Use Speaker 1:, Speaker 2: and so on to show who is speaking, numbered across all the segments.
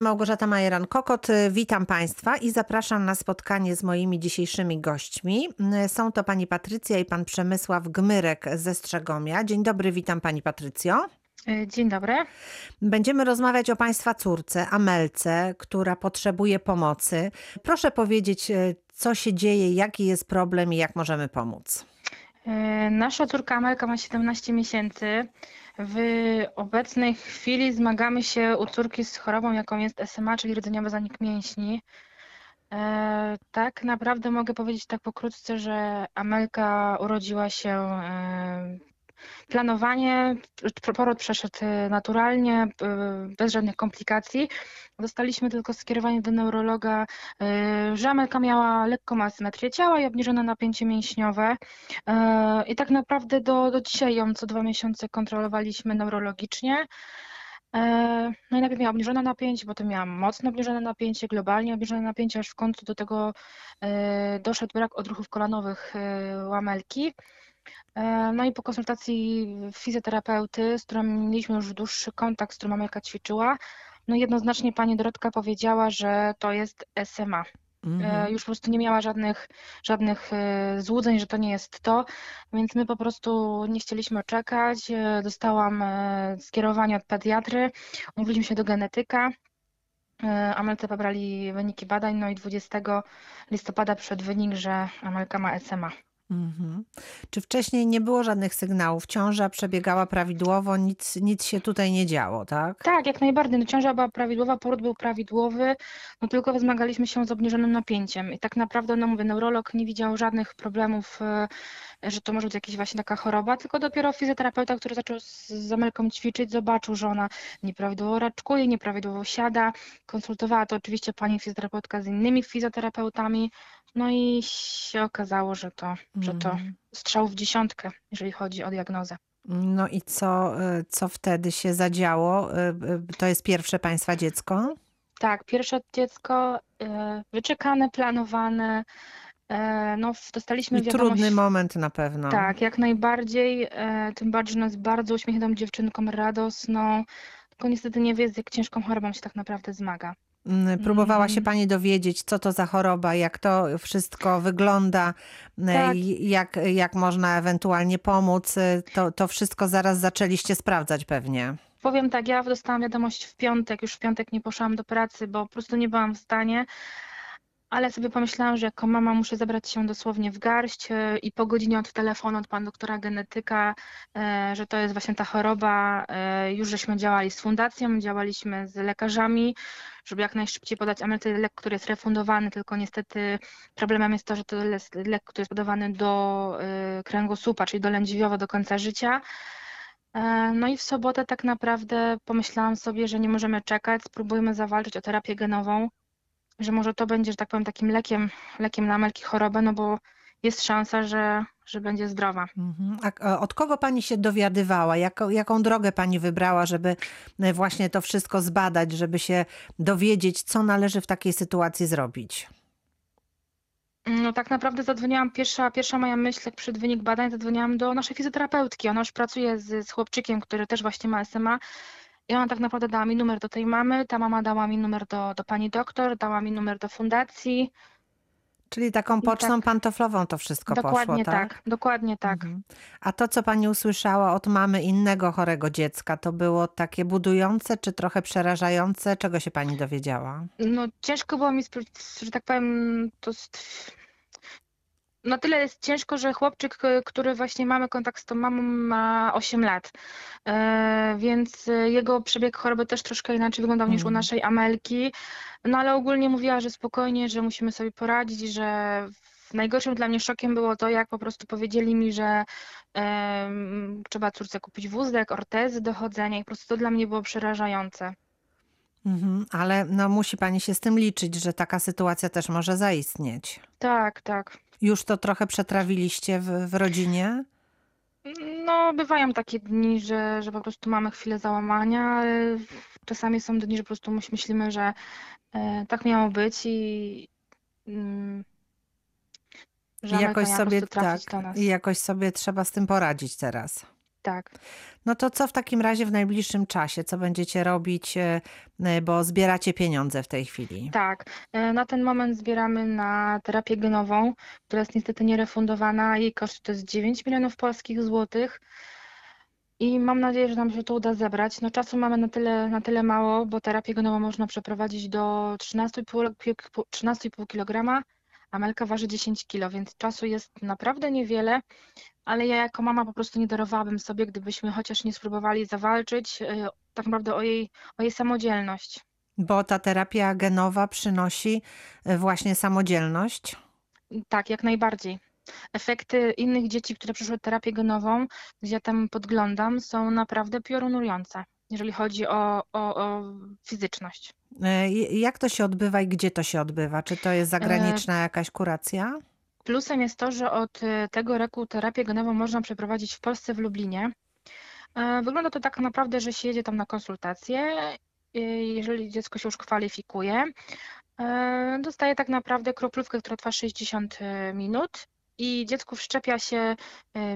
Speaker 1: Małgorzata Majeran-Kokot, y, witam Państwa i zapraszam na spotkanie z moimi dzisiejszymi gośćmi. Y, Są to pani Patrycja i pan Przemysław Gmyrek ze Strzegomia. Dzień dobry, witam pani Patrycjo.
Speaker 2: E, Dzień dobry.
Speaker 1: Będziemy rozmawiać o państwa córce, Amelce, która potrzebuje pomocy. Proszę powiedzieć, y, co się dzieje, jaki jest problem i jak możemy pomóc.
Speaker 2: E, Nasza córka Amelka ma 17 miesięcy. W obecnej chwili zmagamy się u córki z chorobą, jaką jest SMA, czyli rdzeniowy zanik mięśni. E, Tak naprawdę mogę powiedzieć tak pokrótce, że Amelka urodziła się e, planowanie, poród przeszedł e, naturalnie, bez żadnych komplikacji. Dostaliśmy tylko skierowanie do neurologa, e, że Amelka miała lekką asymetrię ciała i obniżone napięcie mięśniowe. E, I tak naprawdę do, do dzisiaj ją co dwa miesiące kontrolowaliśmy neurologicznie. No i najpierw miała obniżone napięcie, potem miałam mocno obniżone napięcie, globalnie obniżone napięcie, aż w końcu do tego doszedł brak odruchów kolanowych u Amelki. E, No i po konsultacji fizjoterapeuty, z którą mieliśmy już dłuższy kontakt, z którą Amelka ćwiczyła, no jednoznacznie pani Dorotka powiedziała, że to jest SMA.
Speaker 1: Mhm.
Speaker 2: E, Już po prostu nie miała żadnych, żadnych e, złudzeń, że to nie jest to, więc my po prostu nie chcieliśmy czekać. E, Dostałam e, skierowanie od pediatry, umówiliśmy się do genetyka. E, Amelce pobrali wyniki badań, no i 20 listopada przyszedł wynik, że Amelka ma SMA.
Speaker 1: Mhm. Czy wcześniej nie było żadnych sygnałów? Ciąża przebiegała prawidłowo, nic, nic się tutaj nie działo, tak?
Speaker 2: Tak, jak najbardziej. No, ciąża była prawidłowa, poród był prawidłowy, no tylko zmagaliśmy się z obniżonym napięciem. I tak naprawdę, no mówię, neurolog nie widział żadnych problemów, e, że to może być jakaś właśnie taka choroba, tylko dopiero fizjoterapeuta, który zaczął z z Amelką ćwiczyć, zobaczył, że ona nieprawidłowo raczkuje, nieprawidłowo siada. Konsultowała to oczywiście pani fizjoterapeutka z innymi fizjoterapeutami, no i się okazało, że to, że to
Speaker 1: Mhm.
Speaker 2: strzał w dziesiątkę, jeżeli chodzi o diagnozę.
Speaker 1: No i co, y, co wtedy się zadziało? Y, y, To jest pierwsze państwa dziecko?
Speaker 2: Tak, pierwsze dziecko e, wyczekane, planowane. e, No, dostaliśmy
Speaker 1: I
Speaker 2: wiadomość.
Speaker 1: trudny moment na pewno.
Speaker 2: Tak, jak najbardziej. e, Tym bardziej, że jest bardzo uśmiechniętą dziewczynką, radosną. Tylko niestety nie wie, z jak ciężką chorobą się tak naprawdę zmaga.
Speaker 1: Mm, Próbowała się
Speaker 2: Mm.
Speaker 1: pani dowiedzieć, co to za choroba, jak to wszystko wygląda, y,
Speaker 2: Tak.
Speaker 1: jak, jak można ewentualnie pomóc. Y, To, to wszystko zaraz zaczęliście sprawdzać pewnie.
Speaker 2: Powiem tak, ja dostałam wiadomość w piątek, już w piątek nie poszłam do pracy, bo po prostu nie byłam w stanie. Ale sobie pomyślałam, że jako mama muszę zabrać się dosłownie w garść e, i po godzinie od telefonu od pana doktora genetyka, e, że to jest właśnie ta choroba, e, już żeśmy działali z fundacją, działaliśmy z lekarzami, żeby jak najszybciej podać Amelce lek, który jest refundowany, tylko niestety problemem jest to, że to jest lek, który jest podawany do kręgosłupa, czyli do lędźwiowo do końca życia. No i w sobotę tak naprawdę pomyślałam sobie, że nie możemy czekać, spróbujmy zawalczyć o terapię genową, że może to będzie, że tak powiem, takim lekiem, lekiem na Amelki chorobę, no bo jest szansa, że, że będzie zdrowa.
Speaker 1: Mhm. A od kogo pani się dowiadywała? Jaką, jaką drogę pani wybrała, żeby e, właśnie to wszystko zbadać, żeby się dowiedzieć, co należy w takiej sytuacji zrobić?
Speaker 2: No tak naprawdę zadzwoniłam, pierwsza, pierwsza moja myśl, jak przed wynik badań, zadzwoniłam do naszej fizjoterapeutki. Ona już pracuje z, z chłopczykiem, który też właśnie ma SMA. I ona tak naprawdę dała mi numer do tej mamy, ta mama dała mi numer do, do pani doktor, dała mi numer do fundacji.
Speaker 1: Czyli taką pocztą
Speaker 2: tak.
Speaker 1: pantoflową to wszystko
Speaker 2: dokładnie
Speaker 1: poszło, tak?
Speaker 2: tak, dokładnie tak.
Speaker 1: Mhm. A to, co pani usłyszała od mamy innego chorego dziecka, to było takie budujące czy trochę przerażające? Czego się pani dowiedziała?
Speaker 2: No ciężko było mi, że tak powiem, to na tyle jest ciężko, że chłopczyk, który właśnie mamy kontakt z tą mamą, ma 8 lat, E, więc jego przebieg choroby też troszkę inaczej wyglądał niż u
Speaker 1: Mhm.
Speaker 2: naszej Amelki, no ale ogólnie mówiła, że spokojnie, że musimy sobie poradzić, że najgorszym dla mnie szokiem było to, jak po prostu powiedzieli mi, że em, trzeba córce kupić wózek, ortezy do chodzenia i po prostu to dla mnie było przerażające.
Speaker 1: Mhm. Ale no, musi pani się z tym liczyć, że taka sytuacja też może zaistnieć.
Speaker 2: Tak, tak.
Speaker 1: Już to trochę przetrawiliście w, w rodzinie?
Speaker 2: No, bywają takie dni, że, że po prostu mamy chwilę załamania. Czasami są dni, że po prostu myśl- myślimy, że e, tak miało być i mm, że
Speaker 1: jakoś sobie tak,
Speaker 2: do nas.
Speaker 1: i jakoś sobie trzeba z tym poradzić teraz.
Speaker 2: Tak.
Speaker 1: No to co w takim razie w najbliższym czasie? Co będziecie robić, e, e, bo zbieracie pieniądze w tej chwili?
Speaker 2: Tak, e, na ten moment zbieramy na terapię genową, która jest niestety nierefundowana. Jej koszt to jest 9 milionów polskich złotych. I mam nadzieję, że nam się to uda zebrać. No czasu mamy na tyle, na tyle mało, bo terapię genową można przeprowadzić do 13,5 13,5 kg, a melka waży 10 kg, więc czasu jest naprawdę niewiele, ale ja jako mama po prostu nie darowałabym sobie, gdybyśmy chociaż nie spróbowali zawalczyć e, tak naprawdę o jej, o jej samodzielność.
Speaker 1: Bo ta terapia genowa przynosi e, właśnie samodzielność.
Speaker 2: Tak, jak najbardziej. Efekty innych dzieci, które przeszły terapię genową, gdzie ja tam podglądam, są naprawdę piorunujące, jeżeli chodzi o, o, o fizyczność.
Speaker 1: E, Jak to się odbywa i gdzie to się odbywa? Czy to jest zagraniczna jakaś kuracja?
Speaker 2: Plusem jest to, że od e, tego roku terapię genową można przeprowadzić w Polsce, w Lublinie. E, Wygląda to tak naprawdę, że się jedzie tam na konsultacje. e, Jeżeli dziecko się już kwalifikuje, dostaje tak naprawdę kroplówkę, która trwa 60 minut i dziecku wszczepia się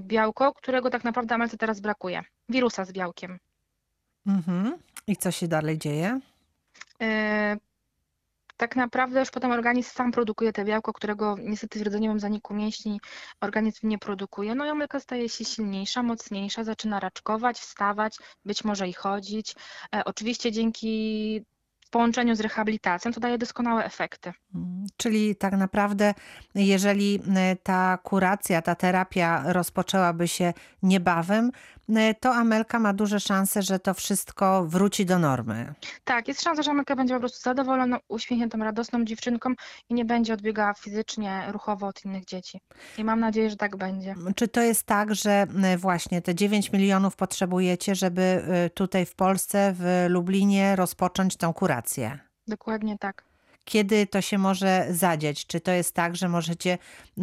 Speaker 2: białko, którego tak naprawdę Amelce teraz brakuje. Wirusa z białkiem.
Speaker 1: Mhm. I co się dalej dzieje?
Speaker 2: Tak naprawdę już potem organizm sam produkuje te białko, którego niestety w rdzeniowym zaniku mięśni organizm nie produkuje. No i Amelka staje się silniejsza, mocniejsza, zaczyna raczkować, wstawać, być może i chodzić. E, Oczywiście dzięki połączeniu z rehabilitacją to daje doskonałe efekty.
Speaker 1: Czyli tak naprawdę, jeżeli e, ta kuracja, ta terapia rozpoczęłaby się niebawem, e, to Amelka ma duże szanse, że to wszystko wróci do normy.
Speaker 2: Tak, jest szansa, że Amelka będzie po prostu zadowoloną, uśmiechniętą, radosną dziewczynką i nie będzie odbiegała fizycznie, ruchowo od innych dzieci. I mam nadzieję, że tak będzie.
Speaker 1: Czy to jest tak, że e, właśnie te 9 milionów potrzebujecie, żeby tutaj w Polsce, w Lublinie rozpocząć tą kurację?
Speaker 2: Dokładnie tak.
Speaker 1: Kiedy to się może zadziać? Czy to jest tak, że możecie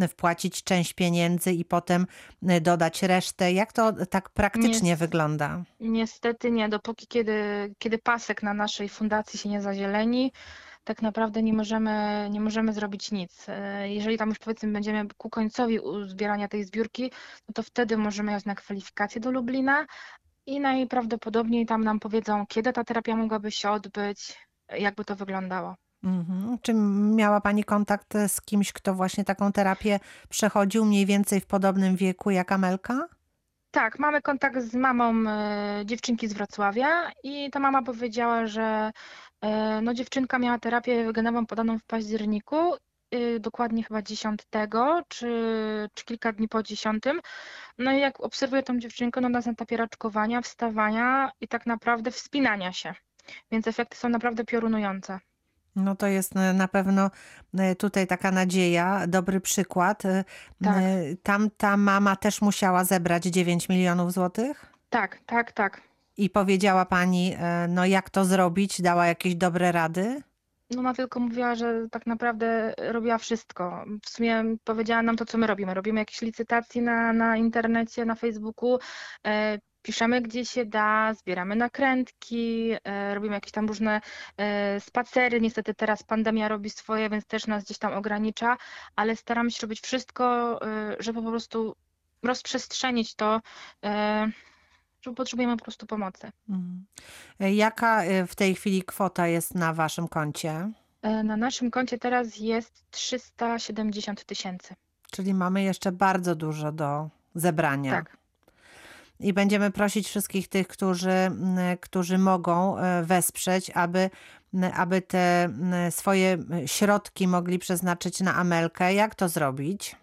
Speaker 1: wpłacić część pieniędzy i potem e, dodać resztę? Jak to tak praktycznie
Speaker 2: Nie.
Speaker 1: wygląda?
Speaker 2: Niestety nie, dopóki kiedy, kiedy pasek na naszej fundacji się nie zazieleni, tak naprawdę nie możemy, nie możemy zrobić nic. E, Jeżeli tam już powiedzmy będziemy ku końcowi zbierania tej zbiórki, no to wtedy możemy jechać na kwalifikację do Lublina i najprawdopodobniej tam nam powiedzą, kiedy ta terapia mogłaby się odbyć, jakby to wyglądało.
Speaker 1: Mhm. Czy miała Pani kontakt z kimś, kto właśnie taką terapię przechodził mniej więcej w podobnym wieku jak Amelka?
Speaker 2: Tak, mamy kontakt z mamą e, dziewczynki z Wrocławia i ta mama powiedziała, że e, no, dziewczynka miała terapię genową podaną w październiku, y, dokładnie chyba 10 czy, czy kilka dni po 10. No i jak obserwuję tą dziewczynkę, no na etapie raczkowania, wstawania i tak naprawdę wspinania się. Więc efekty są naprawdę piorunujące.
Speaker 1: No to jest e, na pewno e, tutaj taka nadzieja, dobry przykład. E,
Speaker 2: Tak.
Speaker 1: Tam ta mama też musiała zebrać 9 milionów złotych
Speaker 2: Tak, tak, tak.
Speaker 1: i powiedziała pani, no jak to zrobić, dała jakieś dobre rady.
Speaker 2: No ona tylko mówiła, że tak naprawdę robiła wszystko. W sumie powiedziała nam to, co my robimy. Robimy jakieś licytacje na, na internecie, na Facebooku, piszemy gdzie się da, zbieramy nakrętki, e, robimy jakieś tam różne e, spacery. Niestety teraz pandemia robi swoje, więc też nas gdzieś tam ogranicza, ale staramy się robić wszystko, e, żeby po prostu rozprzestrzenić to, że potrzebujemy po prostu pomocy.
Speaker 1: Mhm. Jaka w tej chwili kwota jest na waszym koncie?
Speaker 2: Na naszym koncie teraz jest 370 tysięcy.
Speaker 1: Czyli mamy jeszcze bardzo dużo do zebrania.
Speaker 2: Tak.
Speaker 1: I będziemy prosić wszystkich tych, którzy, którzy mogą e, wesprzeć, aby, aby te swoje środki mogli przeznaczyć na Amelkę. Jak to zrobić?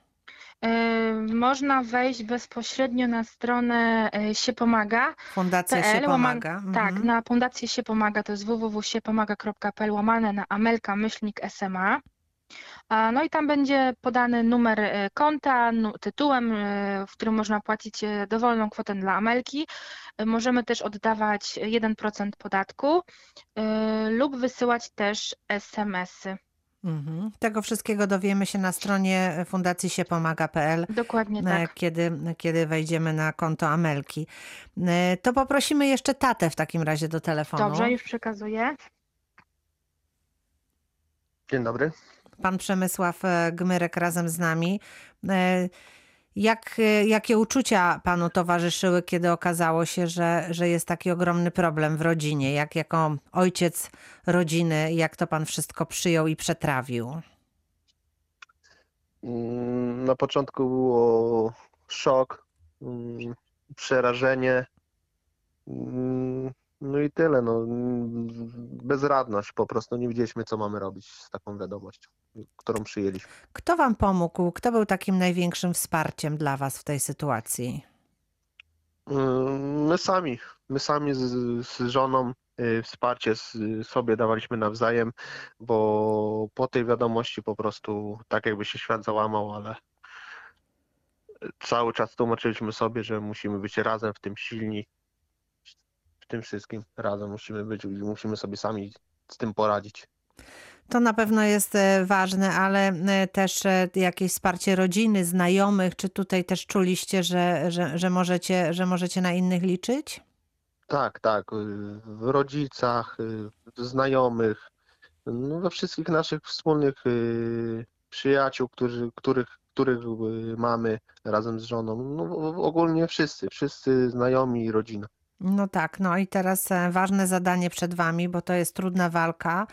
Speaker 2: E, Można wejść bezpośrednio na stronę e, się pomaga.
Speaker 1: Fundacja się
Speaker 2: PL, łaman-
Speaker 1: pomaga.
Speaker 2: Tak,
Speaker 1: Mhm.
Speaker 2: na fundację się pomaga to jest www.siepomaga.pl łamane na Amelka myślnik SMA. A, No i tam będzie podany numer e, konta, tytułem, e, w którym można płacić e, dowolną kwotę dla Amelki. Możemy też oddawać 1% podatku lub wysyłać też SMS-y.
Speaker 1: Mhm. Tego wszystkiego dowiemy się na stronie fundacji się pomaga.pl.
Speaker 2: Dokładnie tak.
Speaker 1: Kiedy, kiedy wejdziemy na konto Amelki. To poprosimy jeszcze tatę w takim razie do telefonu.
Speaker 2: Dobrze, już przekazuję.
Speaker 3: Dzień dobry.
Speaker 1: Pan Przemysław e, Gmyrek razem z nami. E, Jak, y, jakie uczucia panu towarzyszyły, kiedy okazało się, że, że jest taki ogromny problem w rodzinie? Jak jako ojciec rodziny, jak to pan wszystko przyjął i przetrawił?
Speaker 3: Mm, Na początku było szok, mm, przerażenie, mm, no i tyle, no, bezradność po prostu, nie wiedzieliśmy co mamy robić z taką wiadomością, którą przyjęliśmy.
Speaker 1: Kto wam pomógł? Kto był takim największym wsparciem dla was w tej sytuacji?
Speaker 3: Mm, My sami, my sami z, z żoną y, wsparcie sobie dawaliśmy nawzajem, bo po tej wiadomości po prostu tak jakby się świat załamał, ale cały czas tłumaczyliśmy sobie, że musimy być razem w tym silni, w tym wszystkim razem musimy być i musimy sobie sami z tym poradzić.
Speaker 1: To na pewno jest e, ważne, ale e, też e, jakieś wsparcie rodziny, znajomych. Czy tutaj też czuliście, że, że, że, możecie, że możecie na innych liczyć?
Speaker 3: Tak, tak, w rodzicach, y, w znajomych, no we wszystkich naszych wspólnych y, przyjaciół, którzy, których, których y, mamy razem z żoną, no ogólnie wszyscy, wszyscy znajomi i rodzina.
Speaker 1: No tak, no i teraz e, ważne zadanie przed wami, bo to jest trudna walka.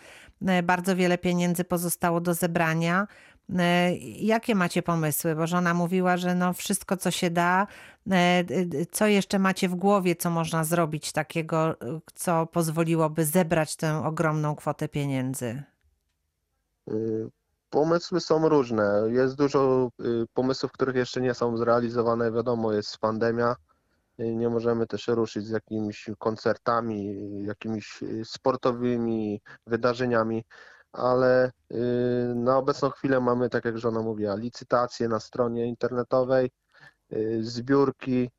Speaker 1: E, Bardzo wiele pieniędzy pozostało do zebrania. E, Jakie macie pomysły? Bo żona mówiła, że no wszystko, co się da, co jeszcze macie w głowie, co można zrobić takiego, co pozwoliłoby zebrać tę ogromną kwotę pieniędzy?
Speaker 3: Y, Pomysły są różne. Jest dużo y, pomysłów, których jeszcze nie są zrealizowane. Wiadomo, jest pandemia. Nie możemy też ruszyć z jakimiś koncertami, jakimiś y, sportowymi wydarzeniami, ale y, na obecną chwilę mamy, tak jak żona mówiła, licytacje na stronie internetowej, y, zbiórki.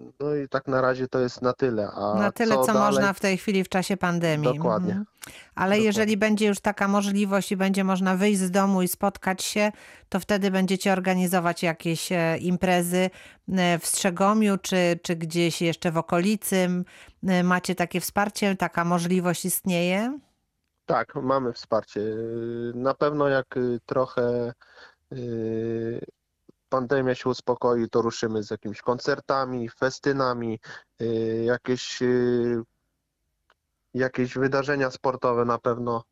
Speaker 3: Y, No i tak na razie to jest na tyle. A
Speaker 1: Na tyle, co,
Speaker 3: dalej?
Speaker 1: można w tej chwili w czasie pandemii.
Speaker 3: Dokładnie.
Speaker 1: Mhm. Ale
Speaker 3: Dokładnie.
Speaker 1: jeżeli będzie już taka możliwość i będzie można wyjść z domu i spotkać się, to wtedy będziecie organizować jakieś e, imprezy e, w Strzegomiu czy, czy gdzieś jeszcze w okolicy. E, Macie takie wsparcie, taka możliwość istnieje?
Speaker 3: Tak, mamy wsparcie. Na pewno jak y, trochę yy, pandemia się uspokoi, to ruszymy z jakimiś koncertami, festynami, yy, jakieś, yy, jakieś wydarzenia sportowe na pewno.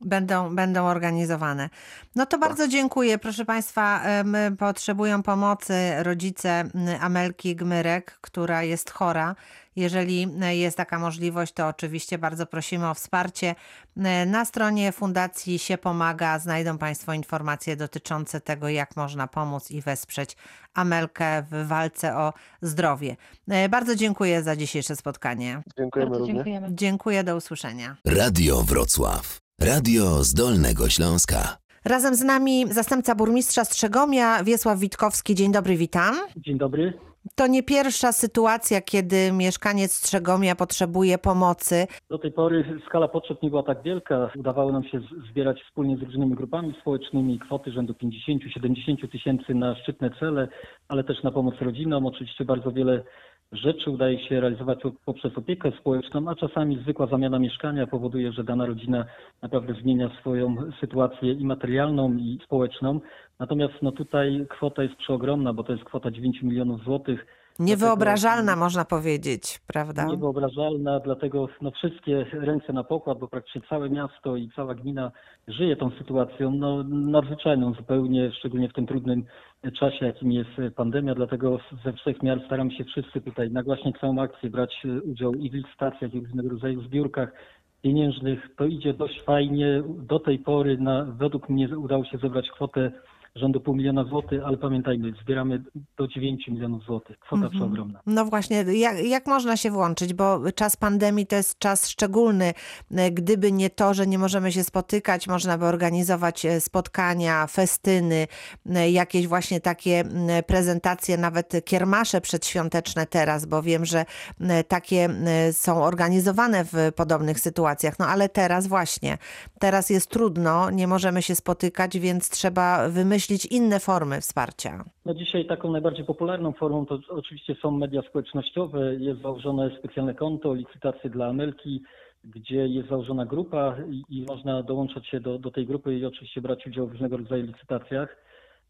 Speaker 1: Będą, będą organizowane. No to bardzo dziękuję. Proszę Państwa, em, potrzebują pomocy rodzice Amelki Gmyrek, która jest chora. Jeżeli e, jest taka możliwość, to oczywiście bardzo prosimy o wsparcie. E, Na stronie Fundacji się pomaga. Znajdą Państwo informacje dotyczące tego, jak można pomóc i wesprzeć Amelkę w walce o zdrowie. E, Bardzo dziękuję za dzisiejsze spotkanie.
Speaker 3: Dziękujemy
Speaker 2: Bardzo
Speaker 3: również.
Speaker 2: dziękujemy.
Speaker 1: Dziękuję, do usłyszenia.
Speaker 4: Radio Wrocław. Radio z Dolnego Śląska.
Speaker 1: Razem z nami zastępca burmistrza Strzegomia, Wiesław Witkowski. Dzień dobry, witam.
Speaker 5: Dzień dobry.
Speaker 1: To nie pierwsza sytuacja, kiedy mieszkaniec Strzegomia potrzebuje pomocy.
Speaker 5: Do tej pory skala potrzeb nie była tak wielka. Udawało nam się zbierać wspólnie z różnymi grupami społecznymi kwoty rzędu 50-70 tysięcy na szczytne cele, ale też na pomoc rodzinom. Oczywiście bardzo wiele rzeczy udaje się realizować poprzez opiekę społeczną, a czasami zwykła zamiana mieszkania powoduje, że dana rodzina naprawdę zmienia swoją sytuację i materialną, i społeczną. Natomiast no tutaj kwota jest przeogromna, bo to jest kwota 9 milionów złotych.
Speaker 1: Niewyobrażalna, można powiedzieć, prawda?
Speaker 5: Niewyobrażalna, dlatego no, wszystkie ręce na pokład, bo praktycznie całe miasto i cała gmina żyje tą sytuacją no, nadzwyczajną zupełnie, szczególnie w tym trudnym czasie, jakim jest pandemia, dlatego ze wszech miar staramy się wszyscy tutaj nagłaśniać całą akcję, brać udział i w licytacjach, i w różnego rodzaju zbiórkach pieniężnych. To idzie dość fajnie. Do tej pory na, według mnie udało się zebrać kwotę rzędu pół miliona złotych, ale pamiętajmy, zbieramy do 9 milionów złotych. Kwota
Speaker 1: Mhm.
Speaker 5: przeogromna.
Speaker 1: No właśnie, jak, jak można się włączyć, bo czas pandemii to jest czas szczególny. Gdyby nie to, że nie możemy się spotykać, można by organizować e, spotkania, festyny, e, jakieś właśnie takie prezentacje, nawet kiermasze przedświąteczne teraz, bo wiem, że takie są organizowane w podobnych sytuacjach. No ale teraz właśnie, teraz jest trudno, nie możemy się spotykać, więc trzeba wymyślić inne formy wsparcia.
Speaker 5: No dzisiaj taką najbardziej popularną formą to oczywiście są media społecznościowe. Jest założone specjalne konto, licytacje dla Amelki. gdzie jest założona grupa i, i można dołączać się do, do tej grupy i oczywiście brać udział w różnego rodzaju licytacjach.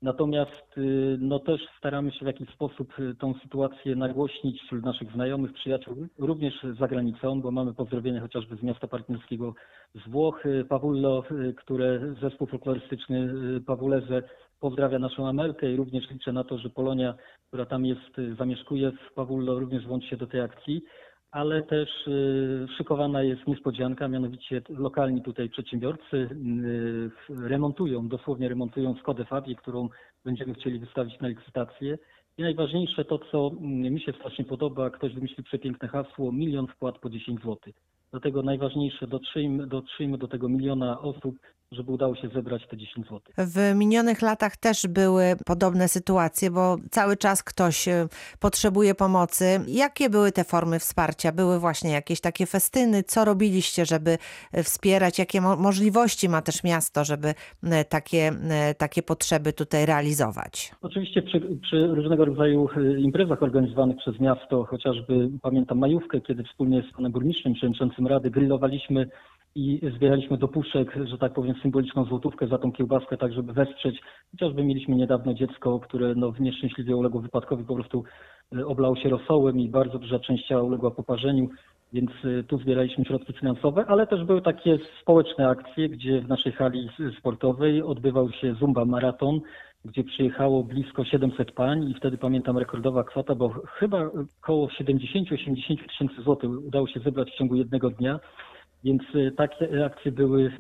Speaker 5: Natomiast y, no też staramy się w jakiś sposób y, tą sytuację nagłośnić wśród naszych znajomych, przyjaciół, również za granicą, bo mamy pozdrowienia chociażby z miasta partnerskiego z Włoch, y, Pawullo, które zespół folklorystyczny Pawuleze pozdrawia naszą Amelkę i również liczę na to, że Polonia, która tam jest, zamieszkuje w Pawullo, również włączy się do tej akcji ale też y, szykowana jest niespodzianka, mianowicie lokalni tutaj przedsiębiorcy y, remontują, dosłownie remontują Skodę Fabię, którą będziemy chcieli wystawić na licytację. I najważniejsze to, co mi się strasznie podoba, ktoś wymyślił przepiękne hasło, milion wpłat po 10 zł. Dlatego najważniejsze, dotrzyjmy, dotrzyjmy do tego miliona osób, żeby udało się zebrać te 10 zł.
Speaker 1: W minionych latach też były podobne sytuacje, bo cały czas ktoś e, potrzebuje pomocy. Jakie były te formy wsparcia? Były właśnie jakieś takie festyny? Co robiliście, żeby e, wspierać? Jakie mo możliwości ma też miasto, żeby e, takie, takie potrzeby tutaj realizować?
Speaker 5: Oczywiście przy, przy różnego rodzaju imprezach organizowanych przez miasto, chociażby pamiętam majówkę, kiedy wspólnie z panem burmistrzem, przewodniczącym Rady grillowaliśmy i zbieraliśmy do puszek, że tak powiem, symboliczną złotówkę za tą kiełbaskę, tak żeby wesprzeć. Chociażby mieliśmy niedawno dziecko, które no, nieszczęśliwie uległo wypadkowi, po prostu e, oblało się rosołem i bardzo duża część ciała uległa poparzeniu, więc e, tu zbieraliśmy środki finansowe, ale też były takie społeczne akcje, gdzie w naszej hali sportowej odbywał się Zumba Maraton, gdzie przyjechało blisko 700 pań i wtedy pamiętam rekordowa kwota, bo chyba około 70-80 tysięcy złotych udało się zebrać w ciągu jednego dnia. Więc y, takie akcje były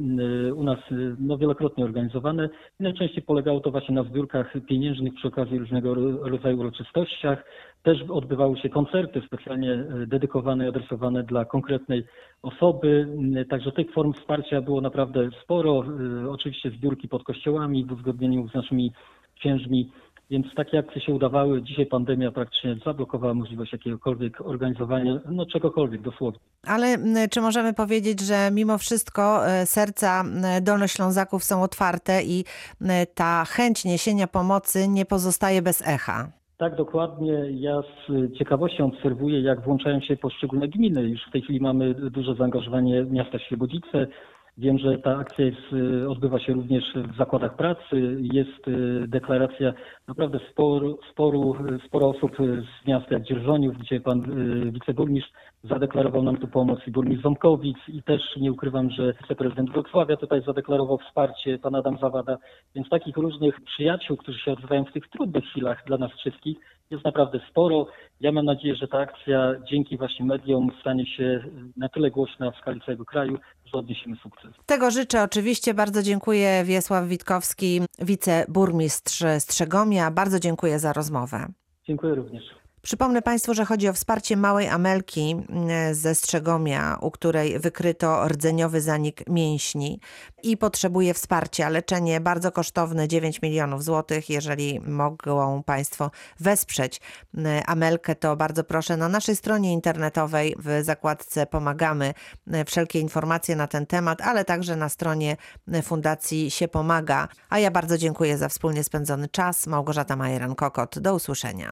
Speaker 5: y, u nas y, no, wielokrotnie organizowane najczęściej polegało to właśnie na zbiórkach pieniężnych przy okazji różnego rodzaju uroczystościach. Też odbywały się koncerty specjalnie dedykowane i adresowane dla konkretnej osoby. Także tych form wsparcia było naprawdę sporo. Oczywiście zbiórki pod kościołami w uzgodnieniu z naszymi księżmi więc takie akcje się udawały. Dzisiaj pandemia praktycznie zablokowała możliwość jakiegokolwiek organizowania, no czegokolwiek dosłownie.
Speaker 1: Ale czy możemy powiedzieć, że mimo wszystko e, serca Dolnoślązaków są otwarte i ta chęć niesienia pomocy nie pozostaje bez echa?
Speaker 5: Tak, dokładnie. Ja z ciekawością obserwuję, jak włączają się poszczególne gminy. Już w tej chwili mamy duże zaangażowanie miasta Świebodzice, Wiem, że ta akcja jest, y, odbywa się również w zakładach pracy. Jest y, deklaracja naprawdę sporu, sporu, sporo osób z miasta Dzierżoniów, gdzie pan y, wiceburmistrz zadeklarował nam tu pomoc i burmistrz Ząbkowic i też nie ukrywam, że wiceprezydent Wrocławia tutaj zadeklarował wsparcie, pan Adam Zawada. Więc takich różnych przyjaciół, którzy się odzywają w tych trudnych chwilach dla nas wszystkich, jest naprawdę sporo. Ja mam nadzieję, że ta akcja dzięki właśnie mediom stanie się na tyle głośna w skali całego kraju, że odniesiemy sukces.
Speaker 1: Tego życzę oczywiście. Bardzo dziękuję Wiesław Witkowski, wiceburmistrz Strzegomia. Bardzo dziękuję za rozmowę.
Speaker 5: Dziękuję również.
Speaker 1: Przypomnę Państwu, że chodzi o wsparcie małej Amelki mm, ze Strzegomia, u której wykryto rdzeniowy zanik mięśni i potrzebuje wsparcia. Leczenie bardzo kosztowne 9 milionów złotych. Jeżeli mogą Państwo wesprzeć mm, Amelkę, to bardzo proszę na naszej stronie internetowej w zakładce Pomagamy mm, wszelkie informacje na ten temat, ale także na stronie Fundacji się pomaga. A ja bardzo dziękuję za wspólnie spędzony czas. Małgorzata Majeran-Kokot. Do usłyszenia.